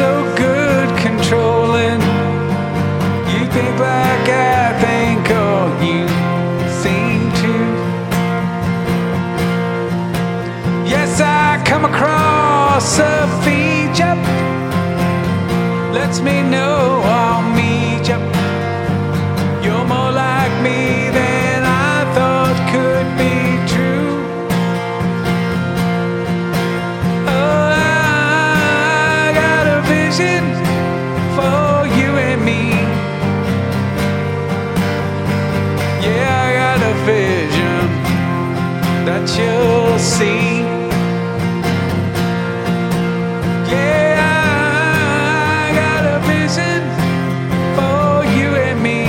so good controlling. You think like I think, or you seem to. Yes, I come across a feature. Lets me know I'll vision for you and me. Yeah, I got a vision that you'll see. Yeah, I got a vision for you and me.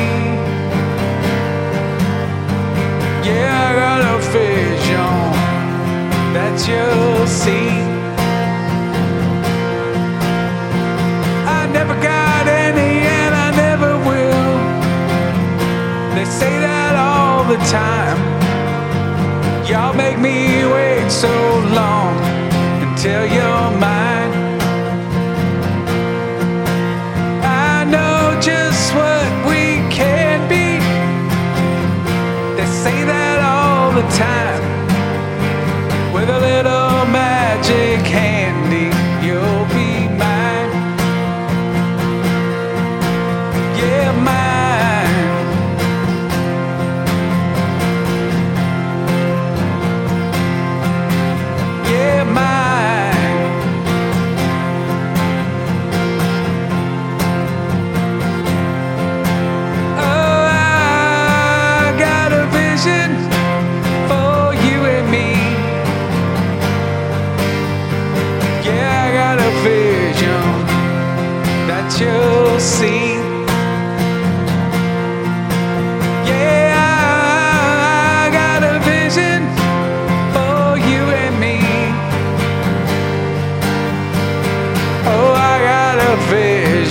Yeah, I got a vision that you'll see. Time. Y'all make me wait so long until you're mine. I know just what we can be. They say that all the time. With a little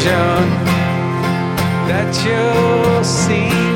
vision that you'll see.